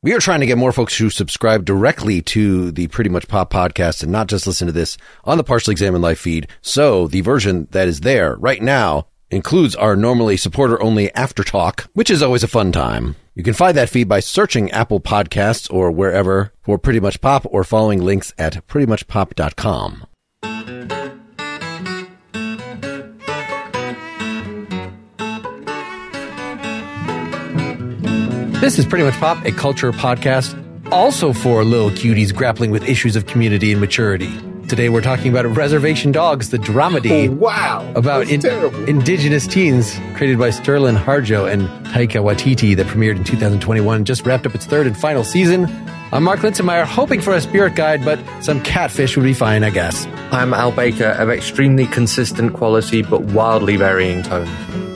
We are trying to get more folks to subscribe directly to the Pretty Much Pop podcast and not just listen to this on the Partially Examined Life feed. So the version that is there right now includes our normally supporter only after talk, which is always a fun time. You can find that feed by searching Apple Podcasts or wherever for Pretty Much Pop or following links at prettymuchpop.com. This is Pretty Much Pop, a culture podcast also for little cuties grappling with issues of community and maturity. Today we're talking about Reservation Dogs, the dramedy Oh, wow. about That's terrible. indigenous teens created by Sterling Harjo and Taika Waititi that premiered in 2021 just wrapped up its third and final season. I'm Mark Linsenmayer hoping for a spirit guide, but some catfish would be fine, I guess. I'm Al Baker of extremely consistent quality but wildly varying tone.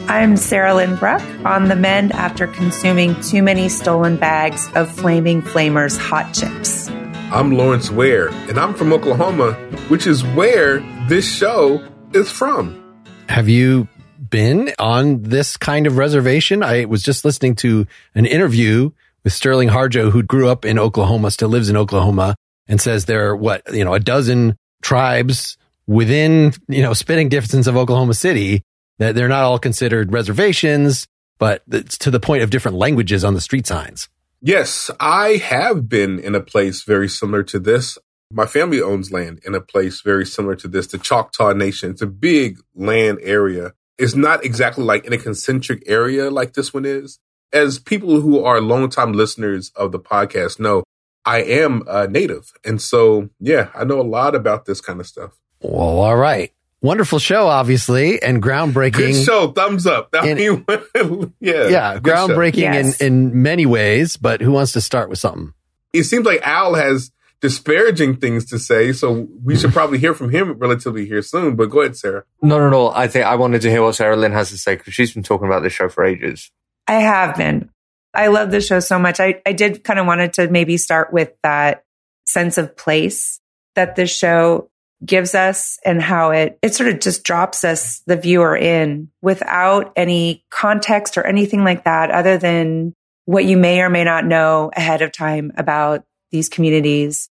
I'm Sarahlyn Bruck on the mend after consuming too many stolen bags of Flaming Flamers hot chips. I'm Lawrence Ware, and I'm from Oklahoma, which is where this show is from. Have you been on this kind of reservation? I was just listening to an interview with Sterling Harjo, who grew up in Oklahoma, still lives in Oklahoma, and says there are what, you know, a dozen tribes within, you know, spitting distance of Oklahoma City that they're not all considered reservations, but it's to the point of different languages on the street signs. Yes, I have been in a place very similar to this. My family owns land in a place very similar to this, the Choctaw Nation. It's a big land area. It's not exactly like in a concentric area like this one is. As people who are longtime listeners of the podcast know, I am a native. And so, yeah, I know a lot about this kind of stuff. Well, all right. Wonderful show, obviously, and groundbreaking. Good show. Thumbs up. That In- mean- yeah. Yeah, groundbreaking Yes. in, in many ways, but who wants to start with something? It seems like Al has disparaging things to say, so we should probably hear from him relatively here soon. But go ahead, Sarah. No, no, no. I think I wanted to hear what Sarahlyn has to say because she's been talking about this show for ages. I have been. I love the show so much. I, I did kind of wanted to maybe start with that sense of place that this show gives us and how it it sort of just drops us the viewer in without any context or anything like that other than what you may or may not know ahead of time about these communities.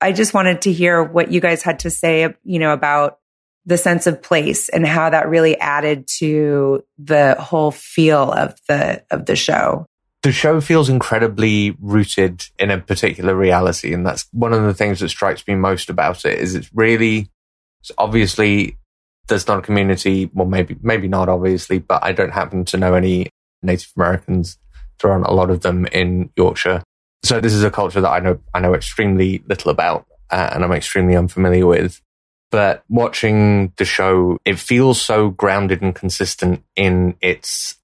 I just wanted to hear what you guys had to say, you know, about the sense of place and how that really added to the whole feel of the of the show. The show feels incredibly rooted in a particular reality, and that's one of the things that strikes me most about it. Is it's really it's obviously there's not a community, well, maybe maybe not obviously, but I don't happen to know any Native Americans. There aren't a lot of them in Yorkshire, so this is a culture that I know I know extremely little about, uh, and I'm extremely unfamiliar with. But watching the show, it feels so grounded and consistent in its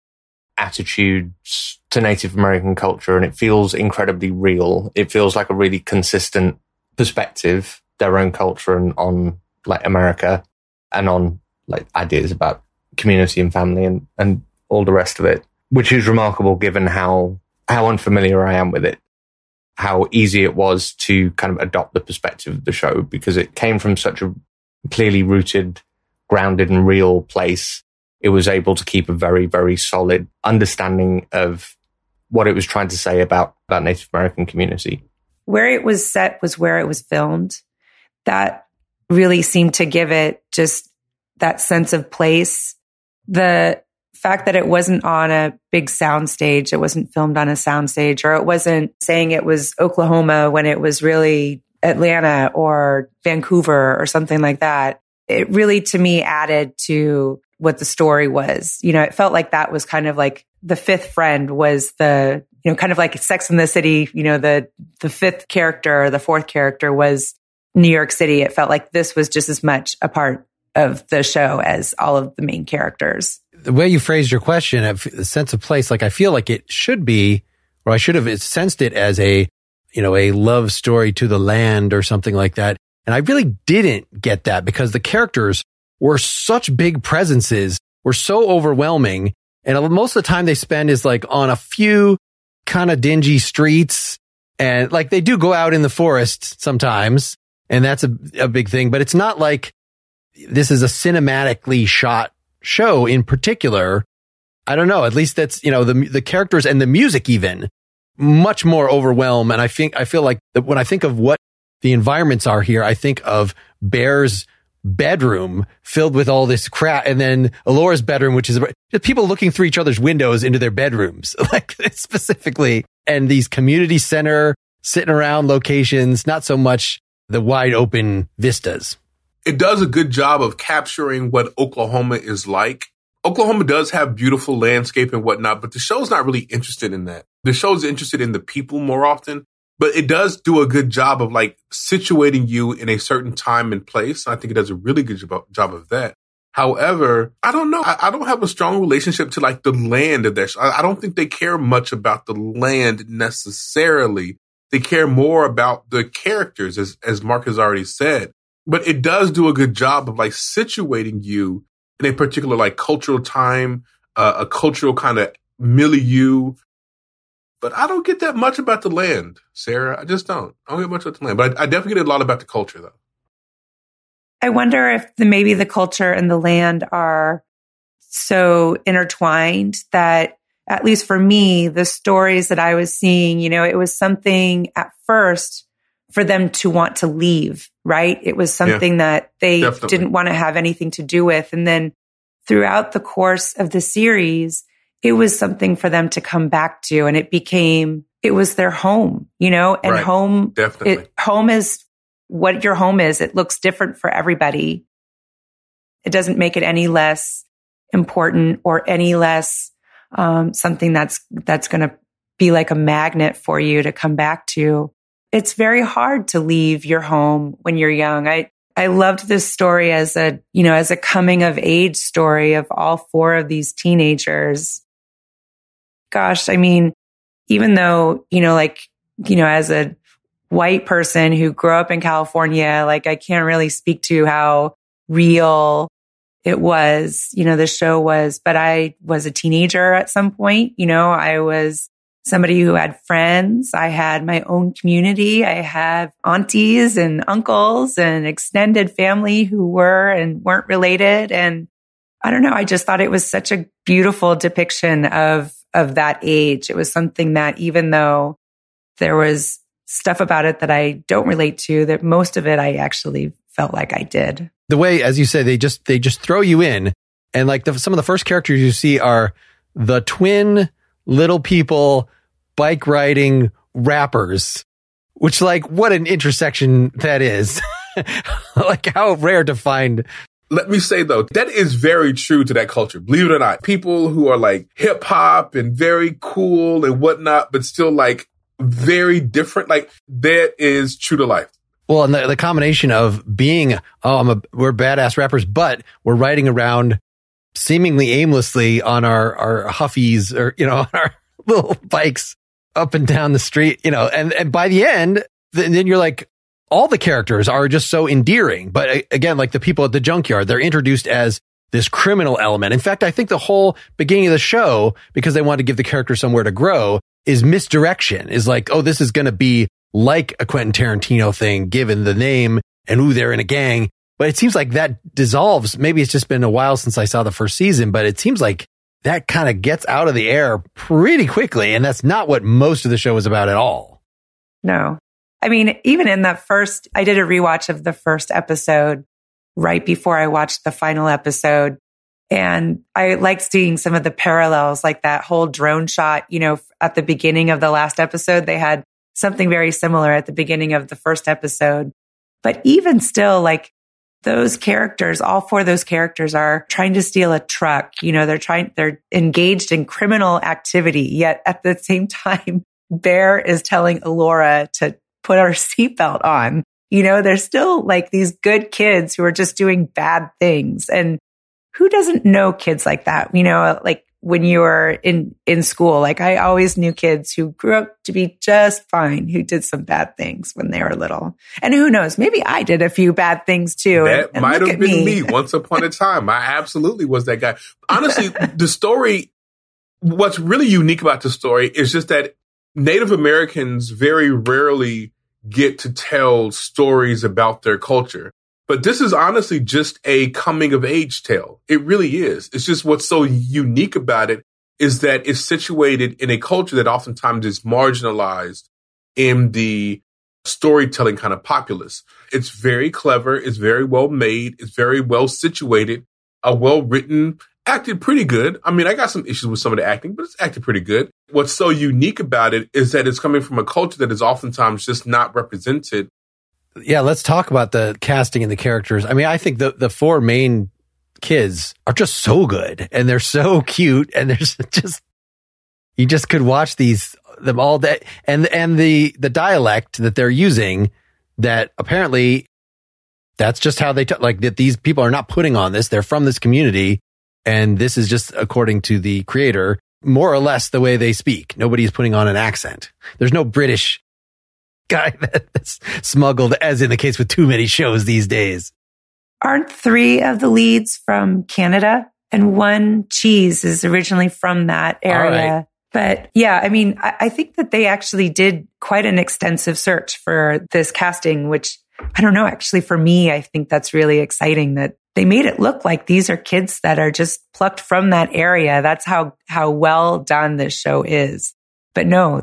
attitudes to Native American culture, and it feels incredibly real. It feels like a really consistent perspective, their own culture and on like America and on like ideas about community and family and, and all the rest of it, which is remarkable given how, how unfamiliar I am with it, how easy it was to kind of adopt the perspective of the show because it came from such a clearly rooted, grounded and real place. It was able to keep a very, very solid understanding of what it was trying to say about, that Native American community. Where it was set was where it was filmed. That really seemed to give it just that sense of place. The fact that it wasn't on a big soundstage, it wasn't filmed on a soundstage, or it wasn't saying it was Oklahoma when it was really Atlanta or Vancouver or something like that. It really, to me, added to what the story was. You know, it felt like that was kind of like the fifth friend was the, you know, kind of like Sex in the City, you know, the, the fifth character, the fourth character was New York City. It felt like this was just as much a part of the show as all of the main characters. The way you phrased your question, a sense of place, like I feel like it should be, or I should have sensed it as a, you know, a love story to the land or something like that. And I really didn't get that because the characters were such big presences, were so overwhelming. And most of the time they spend is like on a few kind of dingy streets. And like they do go out in the forest sometimes. And that's a, a big thing, but it's not like this is a cinematically shot show in particular. I don't know. At least that's, you know, the, the characters and the music even much more overwhelm. And I think, I feel like when I think of what the environments are here, I think of Bear's bedroom filled with all this crap. And then Elora's bedroom, which is people looking through each other's windows into their bedrooms, like specifically, and these community center sitting around locations, not so much the wide open vistas. It does a good job of capturing what Oklahoma is like. Oklahoma does have beautiful landscape and whatnot, but the show's not really interested in that. The show's interested in the people more often, but it does do a good job of like situating you in a certain time and place. I think it does a really good job of that. However, I don't know. I, I, don't have a strong relationship to like the land of that. Show. I, I don't think they care much about the land necessarily. They care more about the characters, as as Mark has already said. But it does do a good job of like situating you in a particular like cultural time, uh, a cultural kind of milieu. But I don't get that much about the land, Sarah. I just don't. I don't get much about the land, but I, I definitely get a lot about the culture, though. I wonder if the, maybe the culture and the land are so intertwined that, at least for me, the stories that I was seeing, you know, it was something at first for them to want to leave, right? It was something yeah, that they definitely. didn't want to have anything to do with. And then throughout the course of the series, it was something for them to come back to. And it became, it was their home, you know, and right. home, definitely. It, home is what your home is. It looks different for everybody. It doesn't make it any less important or any less um, something that's that's going to be like a magnet for you to come back to it's very hard to leave your home when you're young. I, I loved this story as a, you know, as a coming of age story of all four of these teenagers. Gosh, I mean, even though, you know, like, you know, as a white person who grew up in California, like I can't really speak to how real it was, you know, the show was, but I was a teenager at some point, you know, I was somebody who had friends. I had my own community. I have aunties and uncles and extended family who were and weren't related. And I don't know. I just thought it was such a beautiful depiction of, of that age. It was something that even though there was stuff about it that I don't relate to, that most of it I actually felt like I did. The way, as you say, they just, they just throw you in and like the, some of the first characters you see are the twin little people bike riding rappers, which like what an intersection that is. like how rare to find. Let me say though, that is very true to that culture. Believe it or not, people who are like hip hop and very cool and whatnot, but still like very different. Like that is true to life. Well, and the, the combination of being, oh, I'm a, we're badass rappers, but we're riding around seemingly aimlessly on our, our huffies or, you know, on our little bikes up and down the street, you know, and, and by the end, then you're like, all the characters are just so endearing. But again, like the people at the junkyard, they're introduced as this criminal element. In fact, I think the whole beginning of the show, because they want to give the character somewhere to grow, is misdirection. Is like, oh, this is going to be like a Quentin Tarantino thing, given the name and ooh, they're in a gang. But it seems like that dissolves. Maybe it's just been a while since I saw the first season, but it seems like that kind of gets out of the air pretty quickly. And that's not what most of the show is about at all. No. I mean, even in that first, I did a rewatch of the first episode right before I watched the final episode. And I liked seeing some of the parallels, like that whole drone shot, you know, at the beginning of the last episode, they had something very similar at the beginning of the first episode. But even still, like those characters, all four of those characters are trying to steal a truck. You know, they're trying, they're engaged in criminal activity. Yet at the same time, Bear is telling Elora to put our seatbelt on. You know, they're still like these good kids who are just doing bad things. And who doesn't know kids like that? You know, like when you were in, in school. Like I always knew kids who grew up to be just fine, who did some bad things when they were little. And who knows, maybe I did a few bad things too. That and, and might have been me. me once upon a time. I absolutely was that guy. Honestly, the story, what's really unique about the story is just that Native Americans very rarely get to tell stories about their culture. But this is honestly just a coming of age tale. It really is. It's just what's so unique about it is that it's situated in a culture that oftentimes is marginalized in the storytelling kind of populace. It's very clever. It's very well made. It's very well situated, a well written, acted pretty good. I mean, I got some issues with some of the acting, but it's acted pretty good. What's so unique about it is that it's coming from a culture that is oftentimes just not represented. Yeah, let's talk about the casting and the characters. I mean, I think the the four main kids are just so good and they're so cute and there's just you just could watch these them all day and and the the dialect that they're using that apparently that's just how they talk like that these people are not putting on this they're from this community and this is just according to the creator more or less the way they speak nobody's putting on an accent there's no british guy that's smuggled as in the case with too many shows these days Aren't three of the leads from Canada and one cheese is originally from that area? right. But yeah, I mean, I, I think that they actually did quite an extensive search for this casting, which I don't know. Actually, for me, I think that's really exciting that they made it look like these are kids that are just plucked from that area. That's how, how well done this show is. But no,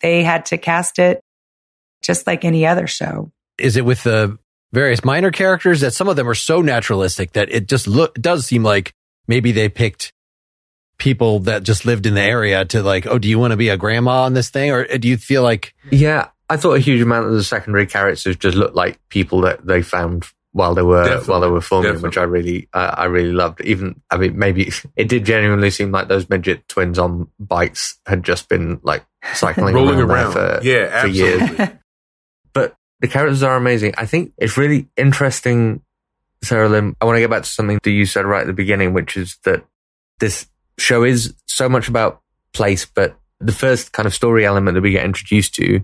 they had to cast it just like any other show. is it with the various minor characters that some of them are so naturalistic that it just look does seem like maybe they picked people that just lived in the area to like oh do you want to be a grandma on this thing or uh, do you feel like Yeah, I thought a huge amount of the secondary characters just looked like people that they found while they were Definitely. while they were filming, Definitely. which I really uh, I really loved. Even I mean, maybe it did genuinely seem like those midget twins on bikes had just been like cycling Rolling around, there around. for, Yeah, for years. But the characters are amazing. I think it's really interesting, Sarahlyn. I want to get back to something that you said right at the beginning, which is that this show is so much about place, but the first kind of story element that we get introduced to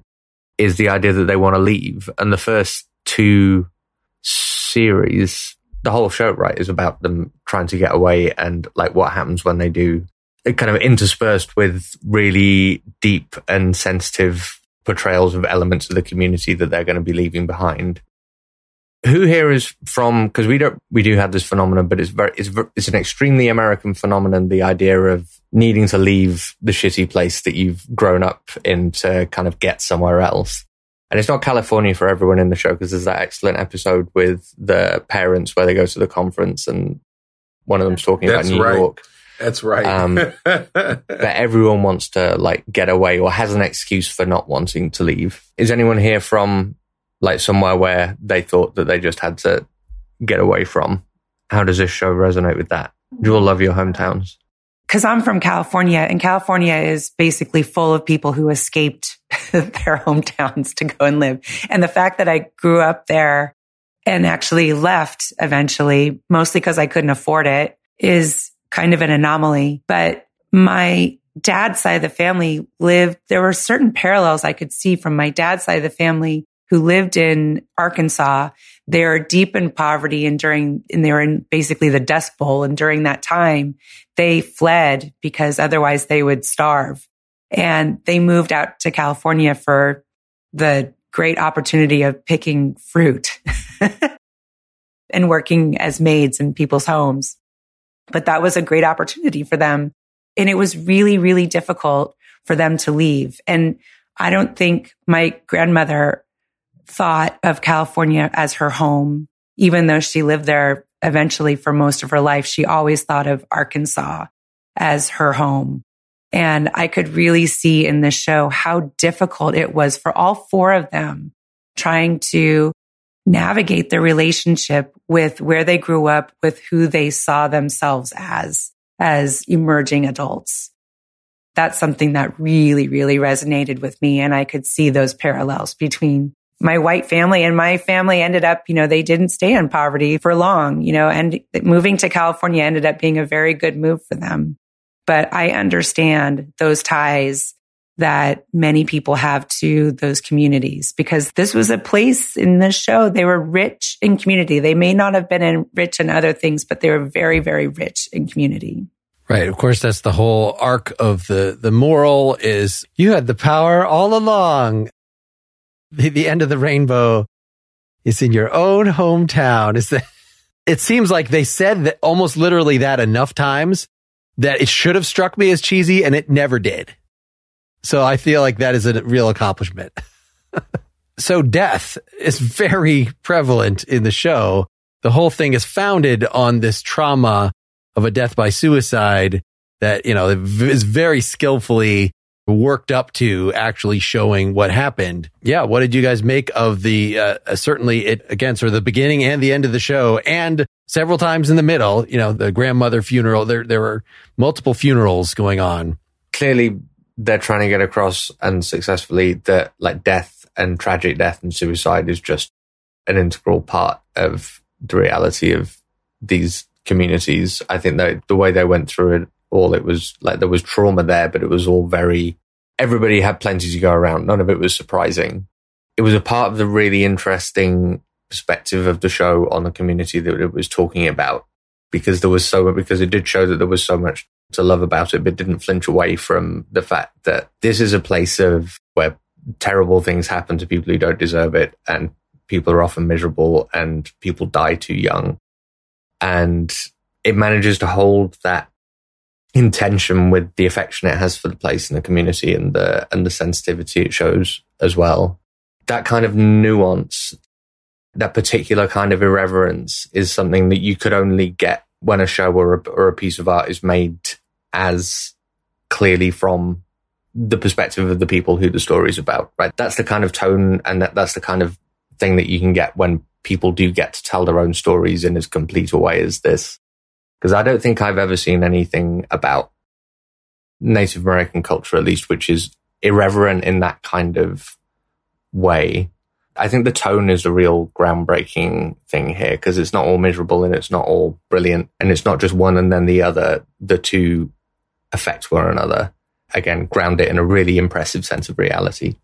is the idea that they want to leave. And the first two series, the whole show, right, is about them trying to get away and like what happens when they do. It kind of interspersed with really deep and sensitive portrayals of elements of the community that they're going to be leaving behind. Who here is from? Because we don't, we do have this phenomenon, but it's very, it's, it's an extremely American phenomenon. The idea of needing to leave the shitty place that you've grown up in to kind of get somewhere else. And it's not California for everyone in the show because there's that excellent episode with the parents where they go to the conference and one of them's talking That's about New right. York. That's right. Um, That everyone wants to like get away or has an excuse for not wanting to leave. Is anyone here from like somewhere where they thought that they just had to get away from? How does this show resonate with that? Do you all love your hometowns? Cause I'm from California and California is basically full of people who escaped their hometowns to go and live. And the fact that I grew up there and actually left eventually, mostly because I couldn't afford it, is kind of an anomaly. But my dad's side of the family lived, there were certain parallels I could see from my dad's side of the family who lived in Arkansas. They are deep in poverty and during, and they were in basically the Dust Bowl. And during that time, they fled because otherwise they would starve. And they moved out to California for the great opportunity of picking fruit and working as maids in people's homes. But that was a great opportunity for them. And it was really, really difficult for them to leave. And I don't think my grandmother thought of California as her home, even though she lived there eventually for most of her life. She always thought of Arkansas as her home. And I could really see in this show how difficult it was for all four of them trying to navigate their relationship with where they grew up, with who they saw themselves as, as emerging adults. That's something that really, really resonated with me. And I could see those parallels between my white family and my family ended up, you know, they didn't stay in poverty for long, you know, and moving to California ended up being a very good move for them. but I understand those ties that many people have to those communities because this was a place in the show. They were rich in community. They may not have been in, rich in other things, but they were very, very rich in community. Right. Of course, that's the whole arc of the, the moral is you had the power all along. The, the end of the rainbow is in your own hometown. Is that it seems like they said that almost literally that enough times that it should have struck me as cheesy and it never did. So I feel like that is a real accomplishment. so death is very prevalent in the show. The whole thing is founded on this trauma of a death by suicide that, you know, is very skillfully worked up to actually showing what happened. Yeah. What did you guys make of the, uh, uh, certainly it again, sort of the beginning and the end of the show and several times in the middle, you know, the grandmother funeral, there, there were multiple funerals going on. Clearly they're trying to get across and successfully that like death and tragic death and suicide is just an integral part of the reality of these communities. I think that the way they went through it all, it was like there was trauma there, but it was all very, everybody had plenty to go around. None of it was surprising. It was a part of the really interesting perspective of the show on the community that it was talking about because there was so, because it did show that there was so much to love about it, but didn't flinch away from the fact that this is a place of where terrible things happen to people who don't deserve it and people are often miserable and people die too young. And it manages to hold that intention with the affection it has for the place and the community and the and the sensitivity it shows as well. That kind of nuance, that particular kind of irreverence is something that you could only get when a show or a, or a piece of art is made as clearly from the perspective of the people who the story is about, right? That's the kind of tone and that, that's the kind of thing that you can get when people do get to tell their own stories in as complete a way as this. Because I don't think I've ever seen anything about Native American culture, at least, which is irreverent in that kind of way. I think the tone is a real groundbreaking thing here because it's not all miserable and it's not all brilliant and it's not just one and then the other. The two affect one another. Again, ground it in a really impressive sense of reality.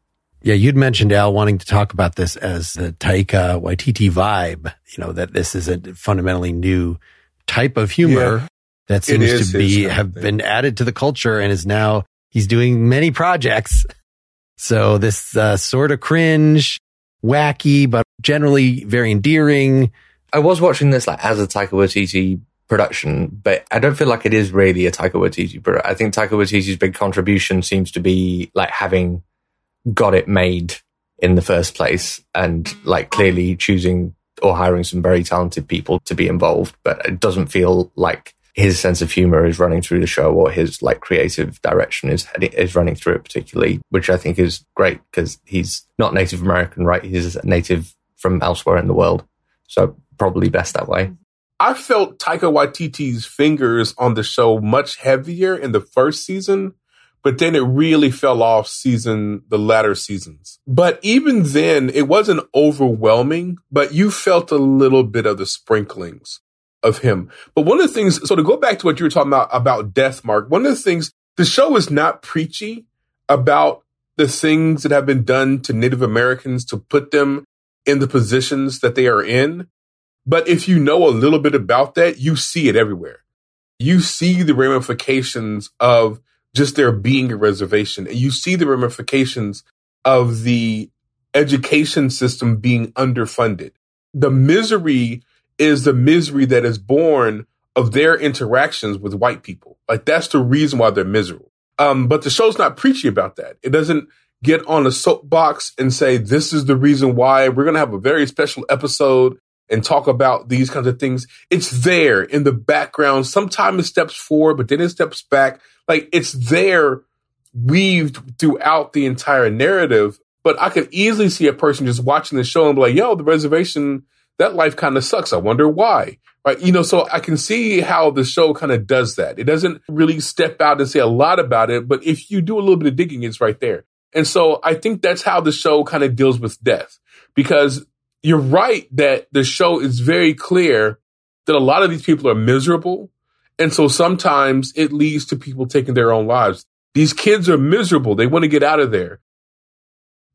Yeah, you'd mentioned Al wanting to talk about this as the Taika Waititi vibe. You know that this is a fundamentally new type of humor yeah, that seems to be have been added to the culture and is now he's doing many projects. So this uh, sort of cringe, wacky, but generally very endearing. I was watching this like as a Taika Waititi production, but I don't feel like it is really a Taika Waititi production. I think Taika Waititi's big contribution seems to be like having got it made in the first place and like clearly choosing or hiring some very talented people to be involved, but it doesn't feel like his sense of humor is running through the show or his like creative direction is is running through it particularly, which I think is great because he's not Native American, right? He's native from elsewhere in the world. So probably best that way. I felt Taika Waititi's fingers on the show much heavier in the first season, but then it really fell off season, the latter seasons. But even then, it wasn't overwhelming, but you felt a little bit of the sprinklings of him. But one of the things, so to go back to what you were talking about, about death, Mark, one of the things, the show is not preachy about the things that have been done to Native Americans to put them in the positions that they are in. But if you know a little bit about that, you see it everywhere. You see the ramifications of just there being a reservation and you see the ramifications of the education system being underfunded. The misery is the misery that is born of their interactions with white people. Like that's the reason why they're miserable. Um, but the show's not preachy about that. It doesn't get on a soapbox and say, this is the reason why we're going to have a very special episode and talk about these kinds of things. It's there in the background. Sometimes it steps forward, but then it steps back. Like it's there weaved throughout the entire narrative. But I could easily see a person just watching the show and be like, yo, the reservation, that life kind of sucks. I wonder why. Right. You know, so I can see how the show kind of does that. It doesn't really step out and say a lot about it, but if you do a little bit of digging, it's right there. And so I think that's how the show kind of deals with death because you're right that the show is very clear that a lot of these people are miserable And so sometimes it leads to people taking their own lives. These kids are miserable. They want to get out of there.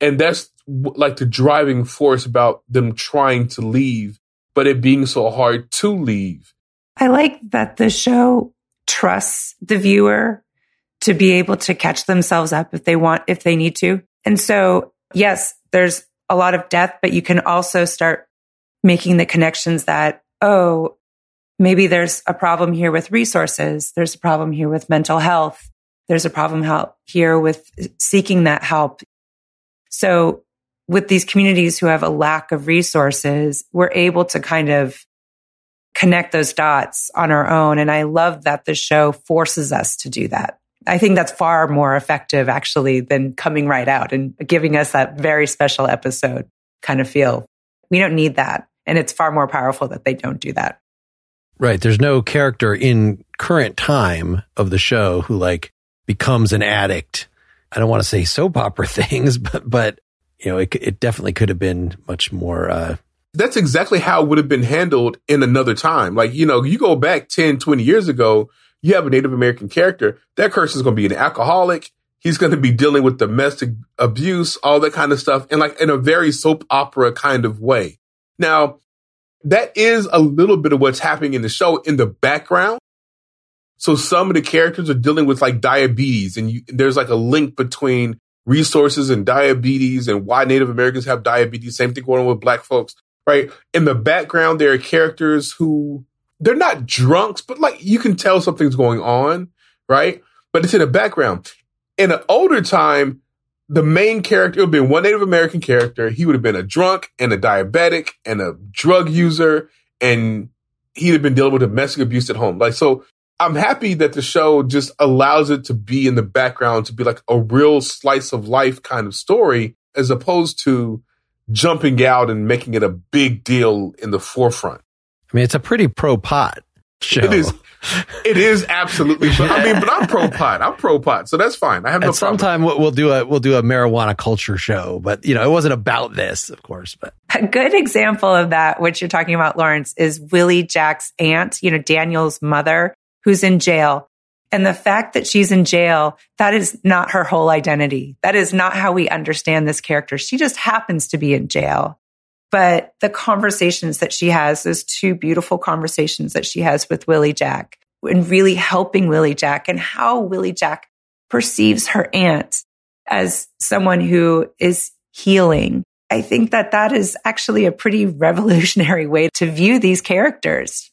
And that's like the driving force about them trying to leave, but it being so hard to leave. I like that the show trusts the viewer to be able to catch themselves up if they want, if they need to. And so, yes, there's a lot of death, but you can also start making the connections that, oh, maybe there's a problem here with resources. There's a problem here with mental health. There's a problem here with seeking that help. So with these communities who have a lack of resources, we're able to kind of connect those dots on our own. And I love that the show forces us to do that. I think that's far more effective actually than coming right out and giving us that very special episode kind of feel. We don't need that. And it's far more powerful that they don't do that. Right. There's no character in current time of the show who like becomes an addict. I don't want to say soap opera things, but, but, you know, it, it definitely could have been much more, uh, that's exactly how it would have been handled in another time. Like, you know, you go back 10, 20 years ago, you have a Native American character. That person's going to be an alcoholic. He's going to be dealing with domestic abuse, all that kind of stuff, and like in a very soap opera kind of way. Now, that is a little bit of what's happening in the show in the background. So some of the characters are dealing with like diabetes and you, there's like a link between resources and diabetes and why Native Americans have diabetes. Same thing going on with black folks right? In the background, there are characters who they're not drunks, but like you can tell something's going on, right? But it's in the background. In an older time, the main character would have been one Native American character. He would have been a drunk and a diabetic and a drug user, and he'd have been dealing with domestic abuse at home. Like, so I'm happy that the show just allows it to be in the background to be like a real slice of life kind of story, as opposed to jumping out and making it a big deal in the forefront. I mean, it's a pretty pro pot show. It is. It is absolutely. I mean, but I'm pro pot. I'm pro pot, so that's fine. I have no At some problem. time we'll do a we'll do a marijuana culture show, but you know, it wasn't about this, of course. But a good example of that, which you're talking about, Lawrence, is Willie Jack's aunt. You know, Daniel's mother, who's in jail, and the fact that she's in jail, that is not her whole identity. That is not how we understand this character. She just happens to be in jail. But the conversations that she has, those two beautiful conversations that she has with Willie Jack and really helping Willie Jack and how Willie Jack perceives her aunt as someone who is healing. I think that that is actually a pretty revolutionary way to view these characters.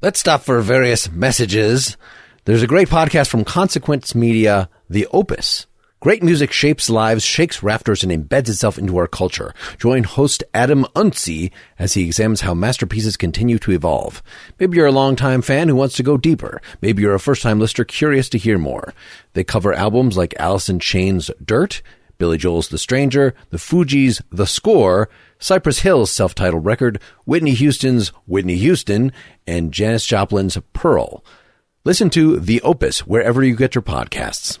Let's stop for various messages. There's a great podcast from Consequence Media, The Opus. Great music shapes lives, shakes rafters, and embeds itself into our culture. Join host Adam Unzi as he examines how masterpieces continue to evolve. Maybe you're a longtime fan who wants to go deeper. Maybe you're a first-time listener curious to hear more. They cover albums like in Chains' Dirt, Billy Joel's The Stranger, The Fugees' The Score, Cypress Hill's self-titled record, Whitney Houston's Whitney Houston, and Janis Joplin's Pearl. Listen to The Opus wherever you get your podcasts.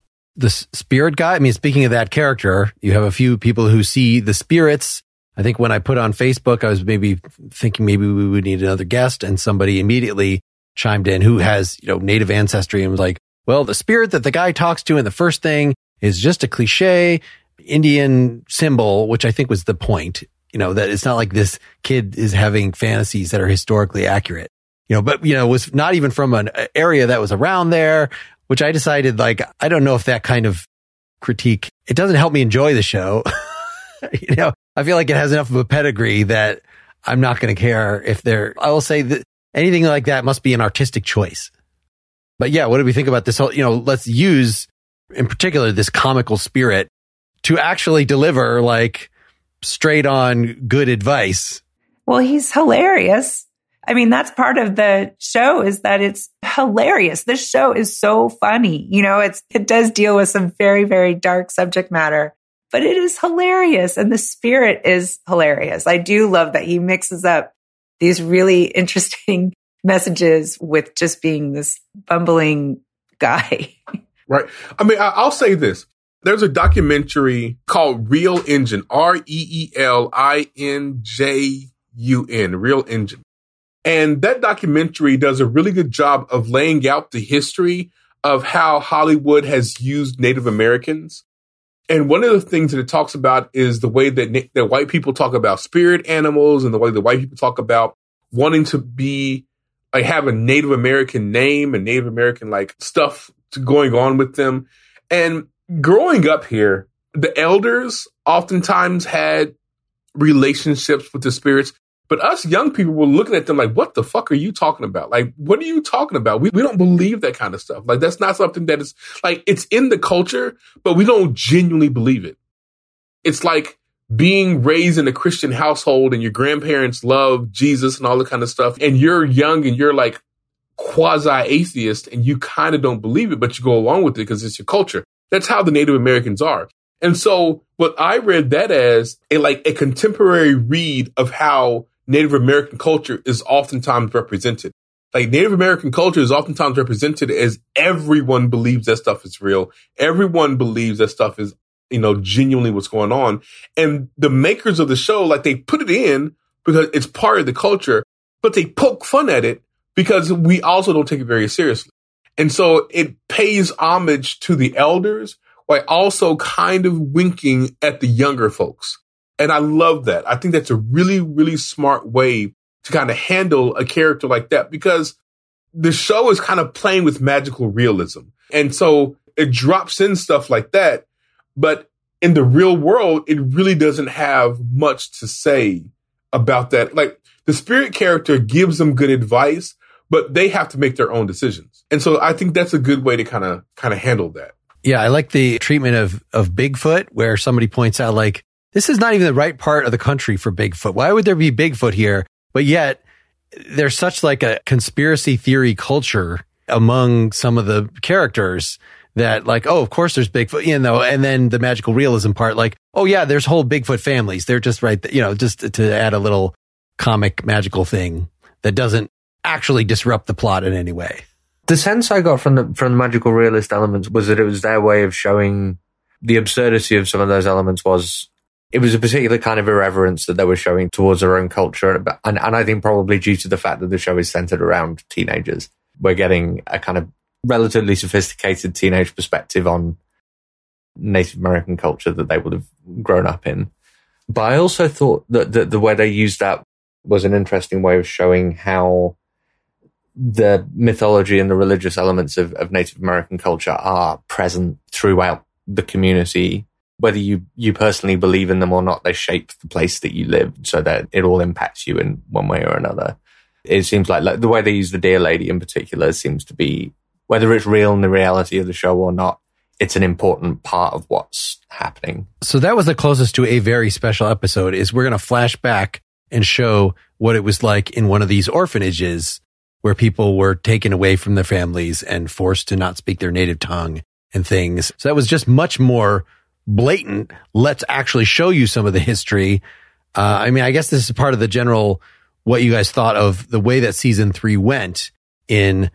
The spirit guy, I mean, speaking of that character, you have a few people who see the spirits. I think when I put on Facebook, I was maybe thinking maybe we would need another guest and somebody immediately chimed in who has, you know, native ancestry and was like, well, the spirit that the guy talks to in the first thing is just a cliche Indian symbol, which I think was the point, you know, that it's not like this kid is having fantasies that are historically accurate. You know, but you know, was not even from an uh, area that was around there, which I decided like, I don't know if that kind of critique, it doesn't help me enjoy the show. you know, I feel like it has enough of a pedigree that I'm not going to care if they're, I will say that anything like that must be an artistic choice. But yeah, what do we think about this whole, you know, let's use in particular this comical spirit to actually deliver like straight on good advice. Well, he's hilarious I mean, that's part of the show is that it's hilarious. This show is so funny. You know, it's, it does deal with some very, very dark subject matter, but it is hilarious. And the spirit is hilarious. I do love that he mixes up these really interesting messages with just being this bumbling guy. right. I mean, I, will say this. There's a documentary called Reel Injun, R E E L I N J U N, Reel Injun. And that documentary does a really good job of laying out the history of how Hollywood has used Native Americans. And one of the things that it talks about is the way that, that white people talk about spirit animals and the way that white people talk about wanting to be like have a Native American name and Native American like stuff going on with them. And growing up here, the elders oftentimes had relationships with the spirits. But us young people were looking at them like, what the fuck are you talking about? Like, what are you talking about? We, we don't believe that kind of stuff. Like, that's not something that is like, it's in the culture, but we don't genuinely believe it. It's like being raised in a Christian household and your grandparents love Jesus and all that kind of stuff. And you're young and you're like quasi atheist and you kind of don't believe it, but you go along with it because it's your culture. That's how the Native Americans are. And so what I read that as a like a contemporary read of how Native American culture is oftentimes represented. Like Native American culture is oftentimes represented as everyone believes that stuff is real. Everyone believes that stuff is you know, genuinely what's going on. And the makers of the show, like they put it in because it's part of the culture, but they poke fun at it because we also don't take it very seriously. And so it pays homage to the elders while also kind of winking at the younger folks. And I love that. I think that's a really, really smart way to kind of handle a character like that because the show is kind of playing with magical realism. And so it drops in stuff like that but in the real world, it really doesn't have much to say about that. Like the spirit character gives them good advice, but they have to make their own decisions. And so I think that's a good way to kind of kind of handle that. Yeah, I like the treatment of of Bigfoot where somebody points out like this is not even the right part of the country for Bigfoot. Why would there be Bigfoot here? But yet there's such like a conspiracy theory culture among some of the characters that like, oh, of course there's Bigfoot, you know, and then the magical realism part, like, oh yeah, there's whole Bigfoot families. They're just right, you know, just to add a little comic magical thing that doesn't actually disrupt the plot in any way. The sense I got from the from the magical realist elements was that it was their way of showing the absurdity of some of those elements was it was a particular kind of irreverence that they were showing towards their own culture. And, and I think probably due to the fact that the show is centered around teenagers, we're getting a kind of relatively sophisticated teenage perspective on Native American culture that they would have grown up in. But I also thought that, the way they used that was an interesting way of showing how the mythology and the religious elements of, of Native American culture are present throughout the community. Whether you, you personally believe in them or not, they shape the place that you live so that it all impacts you in one way or another. It seems like, like the way they use the Deer Lady in particular seems to be whether it's real in the reality of the show or not, it's an important part of what's happening. So that was the closest to a very special episode is we're going to flash back and show what it was like in one of these orphanages where people were taken away from their families and forced to not speak their native tongue and things. So that was just much more blatant. Let's actually show you some of the history. Uh, I mean, I guess this is part of the general, what you guys thought of the way that season three went in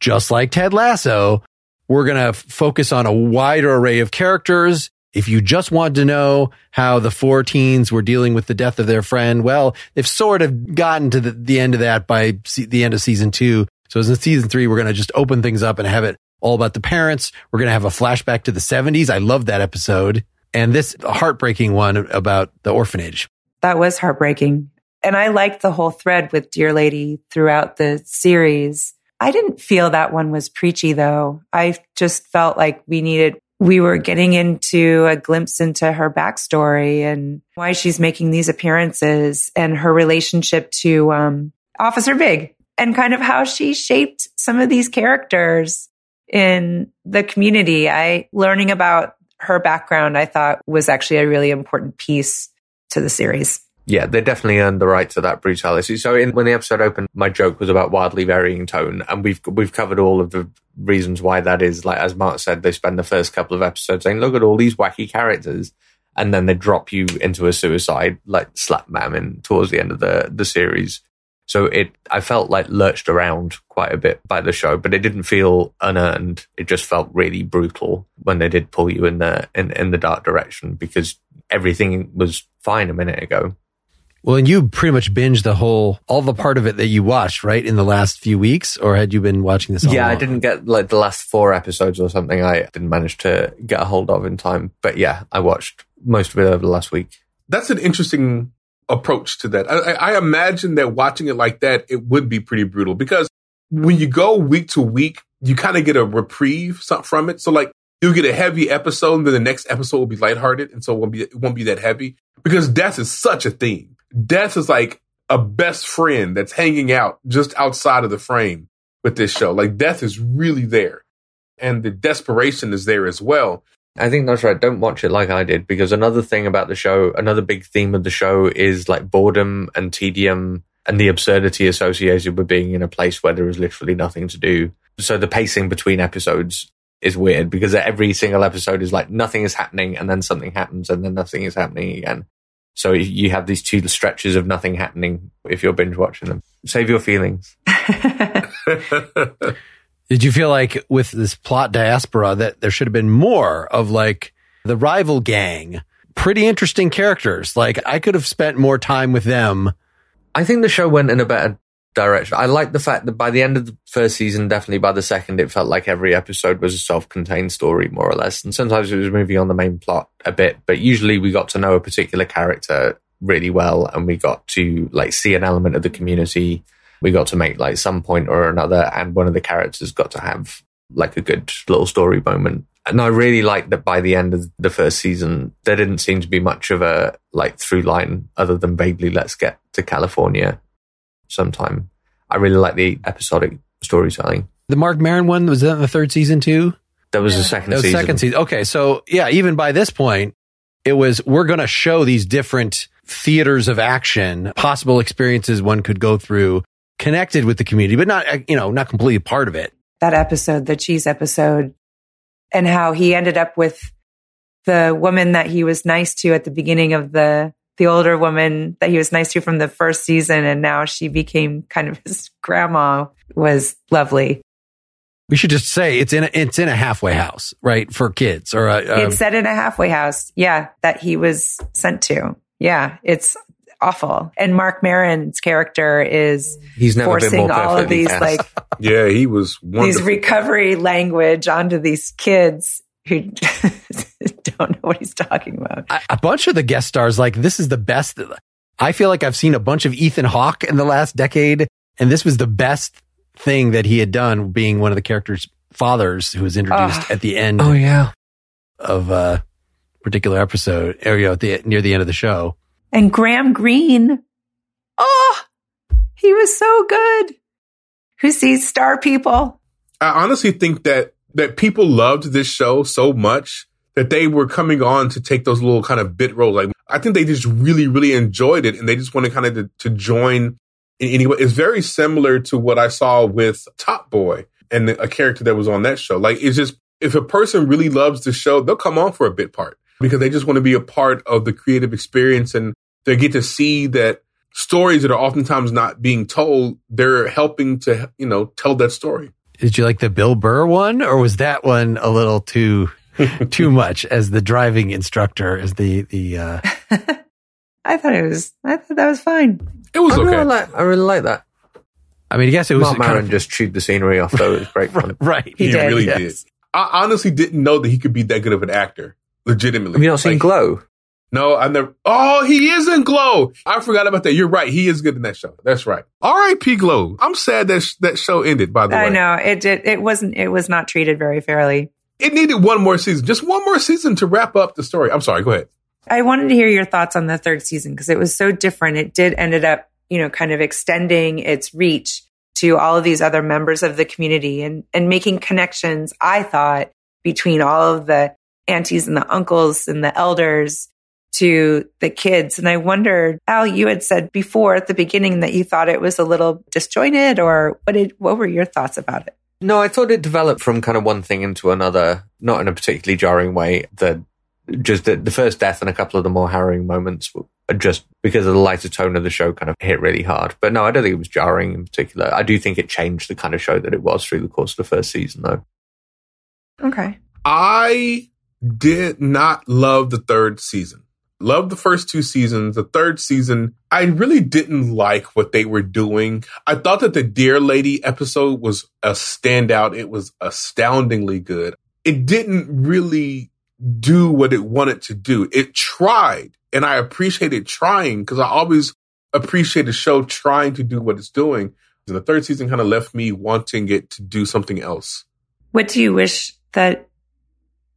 just like Ted Lasso, we're going to focus on a wider array of characters. If you just want to know how the four teens were dealing with the death of their friend, well, they've sort of gotten to the, the end of that by the end of season two. So as in season three, we're going to just open things up and have it all about the parents. We're going to have a flashback to the 70s. I love that episode. And this heartbreaking one about the orphanage. That was heartbreaking. And I liked the whole thread with Deer Lady throughout the series. I didn't feel that one was preachy though. I just felt like we needed, we were getting into a glimpse into her backstory and why she's making these appearances and her relationship to um, Officer Big and kind of how she shaped some of these characters in the community. I learning about her background, I thought was actually a really important piece to the series. Yeah, they definitely earned the right to that brutality. So in, when the episode opened, my joke was about wildly varying tone, and we've we've covered all of the reasons why that is. Like as Mark said, they spend the first couple of episodes saying, "Look at all these wacky characters," and then they drop you into a suicide like slap mammon towards the end of the the series. So it, I felt like lurched around quite a bit by the show, but it didn't feel unearned. It just felt really brutal when they did pull you in the in, in the dark direction because everything was fine a minute ago. Well, and you pretty much binged the whole, all the part of it that you watched, right, in the last few weeks, or had you been watching this? All. Yeah, along? I didn't get like the last four episodes or something. I didn't manage to get a hold of in time, but yeah, I watched most of it over the last week. That's an interesting approach to that. I, I imagine that watching it like that, it would be pretty brutal because when you go week to week, you kind of get a reprieve from it. So like you'll get a heavy episode, and then the next episode will be lighthearted, and so it won't be it won't be that heavy because death is such a theme. Death is like a best friend that's hanging out just outside of the frame with this show. Like death is really there, and the desperation is there as well. I think that's right. Don't watch it like I did because another thing about the show, another big theme of the show is like boredom and tedium and the absurdity associated with being in a place where there is literally nothing to do. So the pacing between episodes is weird because every single episode is like nothing is happening and then something happens and then nothing is happening again. So you have these two stretches of nothing happening if you're binge watching them. Save your feelings. Did you feel like with this plot diaspora that there should have been more of like the rival gang? Pretty interesting characters. Like I could have spent more time with them. I think the show went in a better direction. I like the fact that by the end of the first season, definitely by the second, it felt like every episode was a self-contained story, more or less. And sometimes it was moving on the main plot a bit, but usually we got to know a particular character really well, and we got to like see an element of the community we got to make like some point or another, and one of the characters got to have like a good little story moment. And I really liked that by the end of the first season, there didn't seem to be much of a like through line other than vaguely let's get to California sometime. I really like the episodic storytelling. The Marc Maron one was that in the third season too? That was the second That was season. second season. Okay, so yeah, even by this point, it was we're going to show these different theaters of action, possible experiences one could go through, connected with the community, but not you know not completely part of it. that episode, the cheese episode, and how he ended up with the woman that he was nice to at the beginning of the the older woman that he was nice to from the first season, and now she became kind of his grandma was lovely. We should just say it's in a, it's in a halfway house, right, for kids or a, a it's set in a halfway house, yeah, that he was sent to. Yeah, it's awful. And Marc Maron's character is He's never forcing more all of these cast. like Yeah, he was these wonderful. recovery language onto these kids who don't know what he's talking about. a, a bunch of the guest stars. Like this is the best. I feel like I've seen a bunch of Ethan Hawke in the last decade, and this was the best thing that he had done, being one of the characters' fathers who was introduced Ah. at the end Oh yeah. of a particular episode, or you know, at the near the end of the show. And Graham Greene, oh, he was so good. Who sees star people? I honestly think that that people loved this show so much that they were coming on to take those little kind of bit roles. Like I think they just really, really enjoyed it, and they just wanted kind of to, to join in any way. It's very similar to what I saw with Top Boy and a character that was on that show. Like it's just if a person really loves the show, they'll come on for a bit part because they just want to be a part of the creative experience and they get to see that stories that are oftentimes not being told, they're helping to, you know, tell that story. Did you like the Bill Burr one, or was that one a little too too much as the driving instructor? As the the uh, I thought it was, I thought that was fine. It was I okay. really like. I really like that. I mean, I guess it was Marc kind Maron of just chewed the scenery off, though. It was great fun. right. He He did, really yes. did. I honestly didn't know that he could be that good of an actor. Legitimately. Have you not seen Like, Glow? No, I never. Oh, he is in Glow. I forgot about that. You're right. He is good in that show. That's right. R.I.P. Glow. I'm sad that sh- that show ended. By the way, I know it did. It wasn't, it was not treated very fairly. it needed one more season, just one more season to wrap up the story. I'm sorry. Go ahead. I wanted to hear your thoughts on the third season because it was so different. It did ended up, you know, kind of extending its reach to all of these other members of the community and, and making connections, I thought, between all of the aunties and the uncles and the elders to the kids. And I wondered, Al, you had said before at the beginning that you thought it was a little disjointed, or what did what were your thoughts about it? No, I thought it developed from kind of one thing into another, not in a particularly jarring way. The just the, the first death and a couple of the more harrowing moments were just because of the lighter tone of the show kind of hit really hard. But no, I don't think it was jarring in particular. I do think it changed the kind of show that it was through the course of the first season, though. Okay. I did not love the third season. Loved the first two seasons. The third season, I really didn't like what they were doing. I thought that the Deer Lady episode was a standout. It was astoundingly good. It didn't really do what it wanted to do. It tried, and I appreciated trying because I always appreciate a show trying to do what it's doing. And the third season kind of left me wanting it to do something else. What do you wish that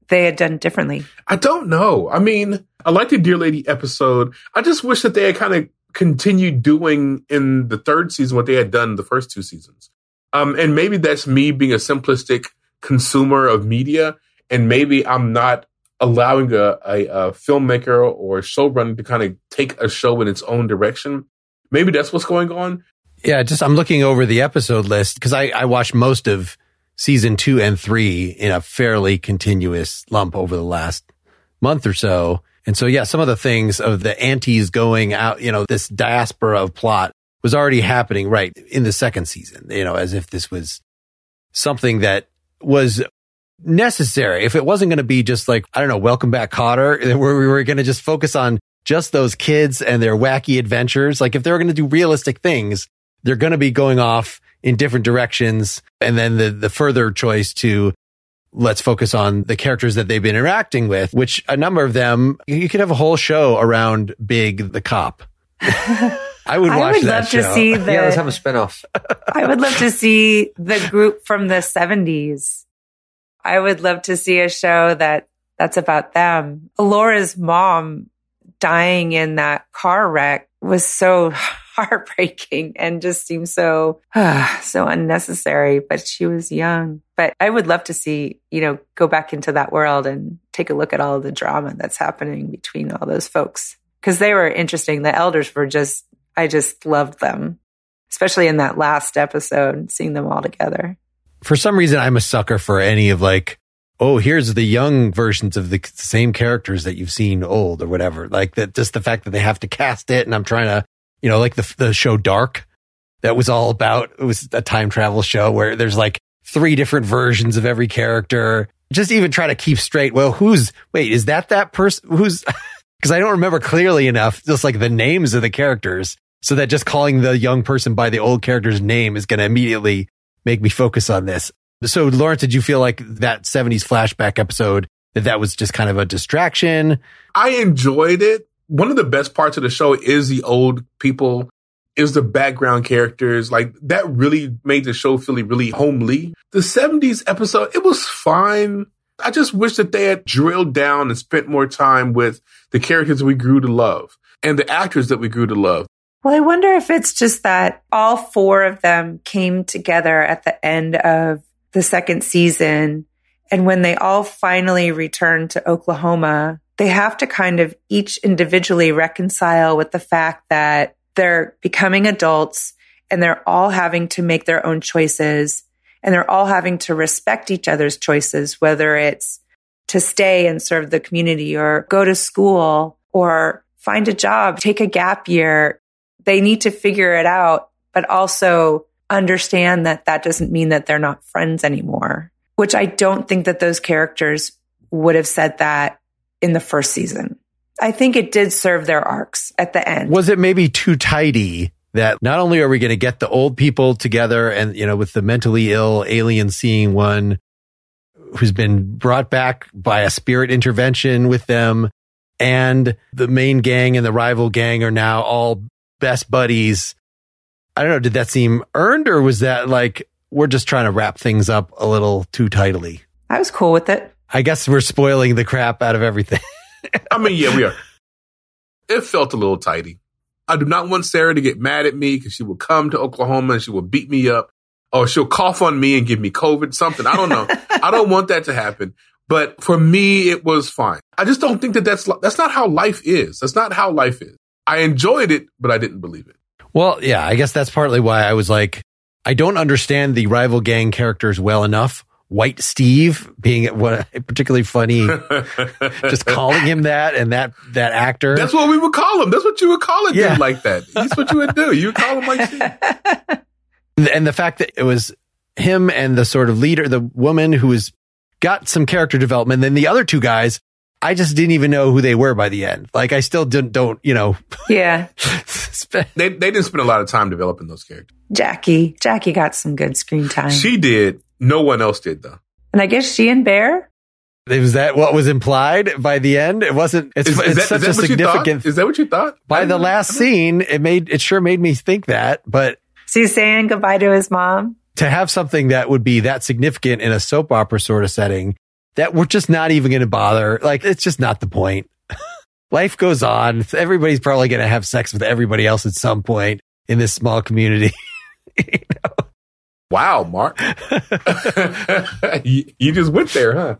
they had done differently? I don't know. I mean, I like the Deer Lady episode. I just wish that they had kind of continued doing in the third season what they had done the first two seasons. Um, and maybe that's me being a simplistic consumer of media, and maybe I'm not allowing a, a, a filmmaker or a showrunner to kind of take a show in its own direction. Maybe that's what's going on. Yeah, just I'm looking over the episode list because I, I watched most of season two and three in a fairly continuous lump over the last month or so. And so, yeah, some of the things of the aunties going out, you know, this diaspora of plot was already happening right in the second season, you know, as if this was something that was necessary. If it wasn't going to be just like, I don't know, welcome back Kotter, where we were going to just focus on just those kids and their wacky adventures. Like if they were going to do realistic things, they're going to be going off in different directions. And then the, the further choice to let's focus on the characters that they've been interacting with, which a number of them, you could have a whole show around Big the cop. I would watch I would that love show. to see the. Yeah, let's have a spin off. I would love to see the group from the seventies. I would love to see a show that that's about them. Laura's mom dying in that car wreck was so heartbreaking and just seemed so so unnecessary but she was young but i would love to see you know go back into that world and take a look at all the drama that's happening between all those folks because they were interesting the elders were just i just loved them especially in that last episode seeing them all together for some reason, I'm a sucker for any of like, oh, here's the young versions of the same characters that you've seen old or whatever. Like that, just the fact that they have to cast it. And I'm trying to, you know, like the, the show Dark that was all about, it was a time travel show where there's like three different versions of every character. Just even try to keep straight. Well, who's, wait, is that that person? Who's, cause I don't remember clearly enough, just like the names of the characters. So that just calling the young person by the old character's name is going to immediately make me focus on this. So, Lawrence, did you feel like that 70s flashback episode that that was just kind of a distraction? I enjoyed it. One of the best parts of the show is the old people, is the background characters. Like that really made the show feel really homely. The 70s episode, it was fine. I just wish that they had drilled down and spent more time with the characters we grew to love and the actors that we grew to love. Well, I wonder if it's just that all four of them came together at the end of the second season. And when they all finally returned to Oklahoma, they have to kind of each individually reconcile with the fact that they're becoming adults and they're all having to make their own choices and they're all having to respect each other's choices, whether it's to stay and serve the community or go to school or find a job, take a gap year. They need to figure it out, but also understand that that doesn't mean that they're not friends anymore, which I don't think that those characters would have said that in the first season. I think it did serve their arcs at the end. Was it maybe too tidy that not only are we going to get the old people together and, you know, with the mentally ill alien seeing one who's been brought back by a spirit intervention with them and the main gang and the rival gang are now all best buddies. I don't know. Did that seem earned or was that like, we're just trying to wrap things up a little too tidily? I was cool with it. I guess we're spoiling the crap out of everything. I mean, yeah, we are. It felt a little tidy. I do not want Sarah to get mad at me because she will come to Oklahoma and she will beat me up or she'll cough on me and give me COVID, something. I don't know. I don't want that to happen. But for me, it was fine. I just don't think that that's that's not how life is. That's not how life is. I enjoyed it, but I didn't believe it. Well, yeah, I guess that's partly why I was like, I don't understand the rival gang characters well enough. White Steve being what particularly funny, just calling him that and that that actor. That's what we would call him. That's what you would call it. Yeah. like that. That's what you would do. You would call him like Steve. And the fact that it was him and the sort of leader, the woman who was got some character development. Then the other two guys, I just didn't even know who they were by the end. Like I still didn't, don't, you know. Yeah. they, they didn't spend a lot of time developing those characters. Jackie, Jackie got some good screen time. She did. No one else did though. And I guess she and Bear. Was that what was implied by the end? It wasn't. It's, is, it's that, such a significant. Is that what you thought? By the last scene, it made it sure made me think that. But so he's saying goodbye to his mom. To have something that would be that significant in a soap opera sort of setting, that we're just not even going to bother. Like it's just not the point. Life goes on. Everybody's probably going to have sex with everybody else at some point in this small community. you know? Wow, Mark. you, you just went there,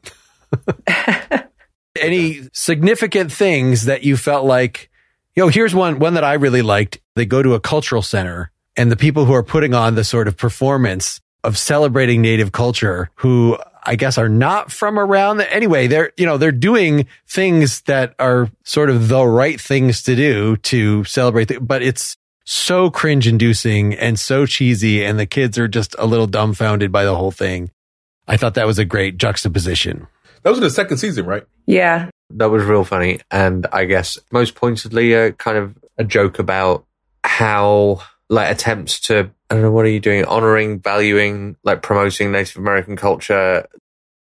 huh? Any significant things that you felt like, you know, here's one, one that I really liked. They go to a cultural center and the people who are putting on the sort of performance of celebrating native culture who I guess are not from around the, anyway, they're, you know, they're doing things that are sort of the right things to do to celebrate, the, but it's so cringe inducing and so cheesy. And the kids are just a little dumbfounded by the whole thing. I thought that was a great juxtaposition. That was in the second season, right? Yeah. That was real funny. And I guess most pointedly, a kind of a joke about how like attempts to, I don't know, what are you doing? Honoring, valuing, like promoting Native American culture.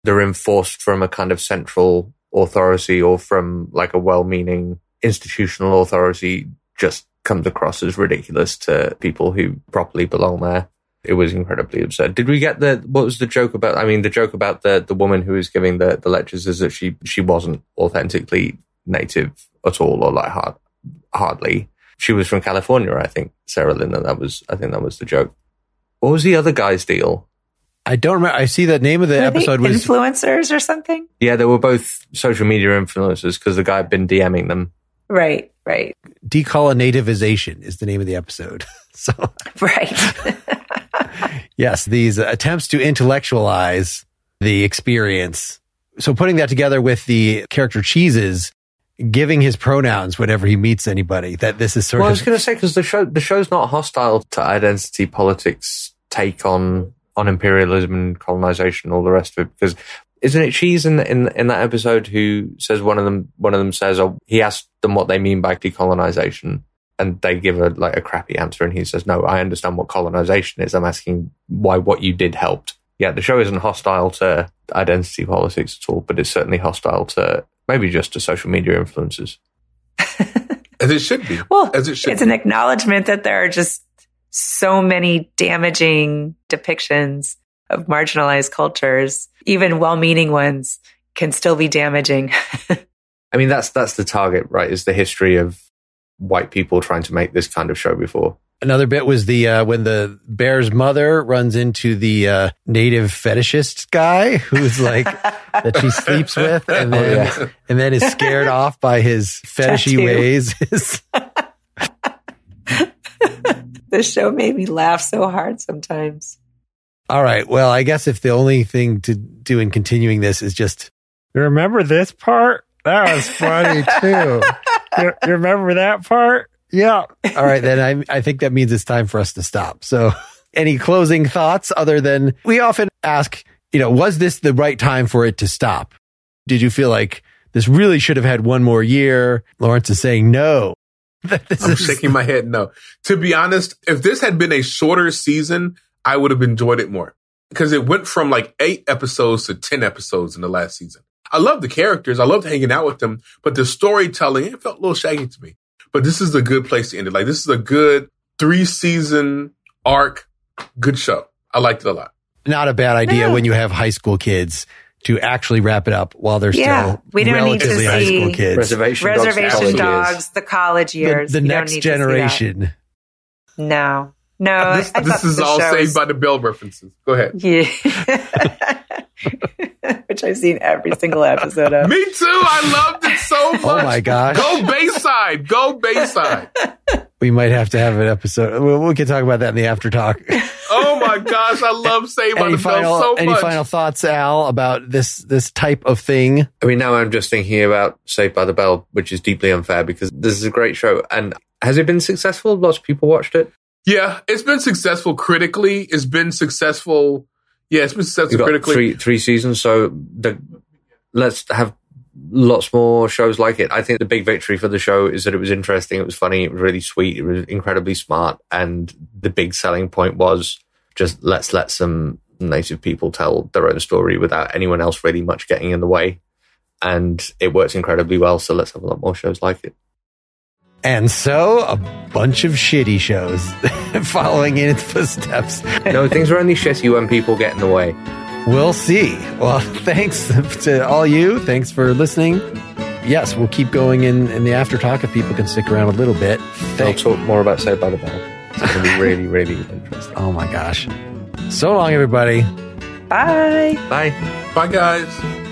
They're enforced from a kind of central authority or from like a well-meaning institutional authority just comes across as ridiculous to people who properly belong there. It was incredibly absurd. Did we get the what was the joke about? I mean, the joke about the the woman who was giving the the lectures is that she she wasn't authentically native at all, or like hard, hardly. She was from California, I think. Sarahlyn, and that was I think that was the joke. What was the other guy's deal? I don't remember. I see the name of the were episode was influencers or something. Yeah, they were both social media influencers because the guy had been DMing them. Right, right. Decolonativization is the name of the episode. so, right. yes, these attempts to intellectualize the experience. So, putting that together with the character Cheese's giving his pronouns whenever he meets anybody. That this is sort well, of. I was going to say because the show the show's not hostile to identity politics take on on imperialism and colonization, all the rest of it. Because isn't it Cheese in, in in that episode who says one of them one of them says oh, he asked them what they mean by decolonization and they give a like a crappy answer and he says no I understand what colonization is. I'm asking why what you did helped. Yeah the show isn't hostile to identity politics at all but it's certainly hostile to maybe just to social media influences as it should be. Well as it should it's be. an acknowledgement that there are just so many damaging depictions of marginalized cultures, even well-meaning ones, can still be damaging. I mean, that's that's the target, right? Is the history of white people trying to make this kind of show before. Another bit was the uh, when the bear's mother runs into the uh, native fetishist guy who's like that she sleeps with, and then oh, yeah. and then is scared off by his fetishy Tattoo. ways. this show made me laugh so hard sometimes. All right. Well, I guess if the only thing to do in continuing this is just remember this part, that was funny too. you, you remember that part? Yeah. All right. Then I, I think that means it's time for us to stop. So, any closing thoughts other than we often ask, you know, was this the right time for it to stop? Did you feel like this really should have had one more year? Lawrence is saying no. I'm is- shaking my head no. To be honest, if this had been a shorter season, I would have enjoyed it more because it went from like eight episodes to 10 episodes in the last season. I love the characters. I loved hanging out with them, but the storytelling, it felt a little shaggy to me. But this is a good place to end it. Like this is a good three season arc. Good show. I liked it a lot. Not a bad idea yeah. when you have high school kids to actually wrap it up while they're yeah, still we don't need to high see school kids. Reservation, Reservation dogs, dogs the college years. The, the next generation. No, no, this, this is all saved by the Bell references. Go ahead. Yeah. which I've seen every single episode of. Me too. I loved it so much. Oh my gosh. Go Bayside. Go Bayside. We might have to have an episode. We, we can talk about that in the after talk. Oh my gosh, I love Saved by any the Bell final so any final thoughts, Al, about this this type of thing? I mean, now I'm just thinking about Saved by the Bell, which is deeply unfair because this is a great show. And has it been successful? Lots of people watched it. Yeah, it's been successful critically. It's been successful. Yeah, it's been successful critically. three three seasons, so the, let's have lots more shows like it. I think the big victory for the show is that it was interesting, it was funny, it was really sweet, it was incredibly smart, and the big selling point was just let's let some native people tell their own story without anyone else really much getting in the way. And it works incredibly well, so let's have a lot more shows like it. And so a bunch of shitty shows following in its footsteps. No, things are only shitty when people get in the way. We'll see. Well, thanks to all you. Thanks for listening. Yes, we'll keep going in, in the after talk if people can stick around a little bit. I'll talk more about Saved by the Bell. It's going to be really, really interesting. Oh my gosh. So long, everybody. Bye. Bye. Bye, guys.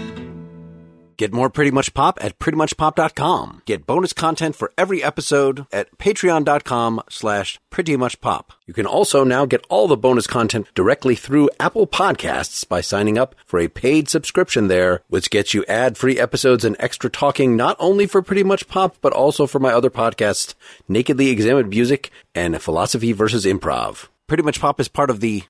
Get more Pretty Much Pop at prettymuchpop.com. Get bonus content for every episode at patreon.com slash prettymuchpop. You can also now get all the bonus content directly through Apple Podcasts by signing up for a paid subscription there, which gets you ad-free episodes and extra talking not only for Pretty Much Pop, but also for my other podcasts, Nakedly Examined Music and Philosophy versus Improv. Pretty Much Pop is part of the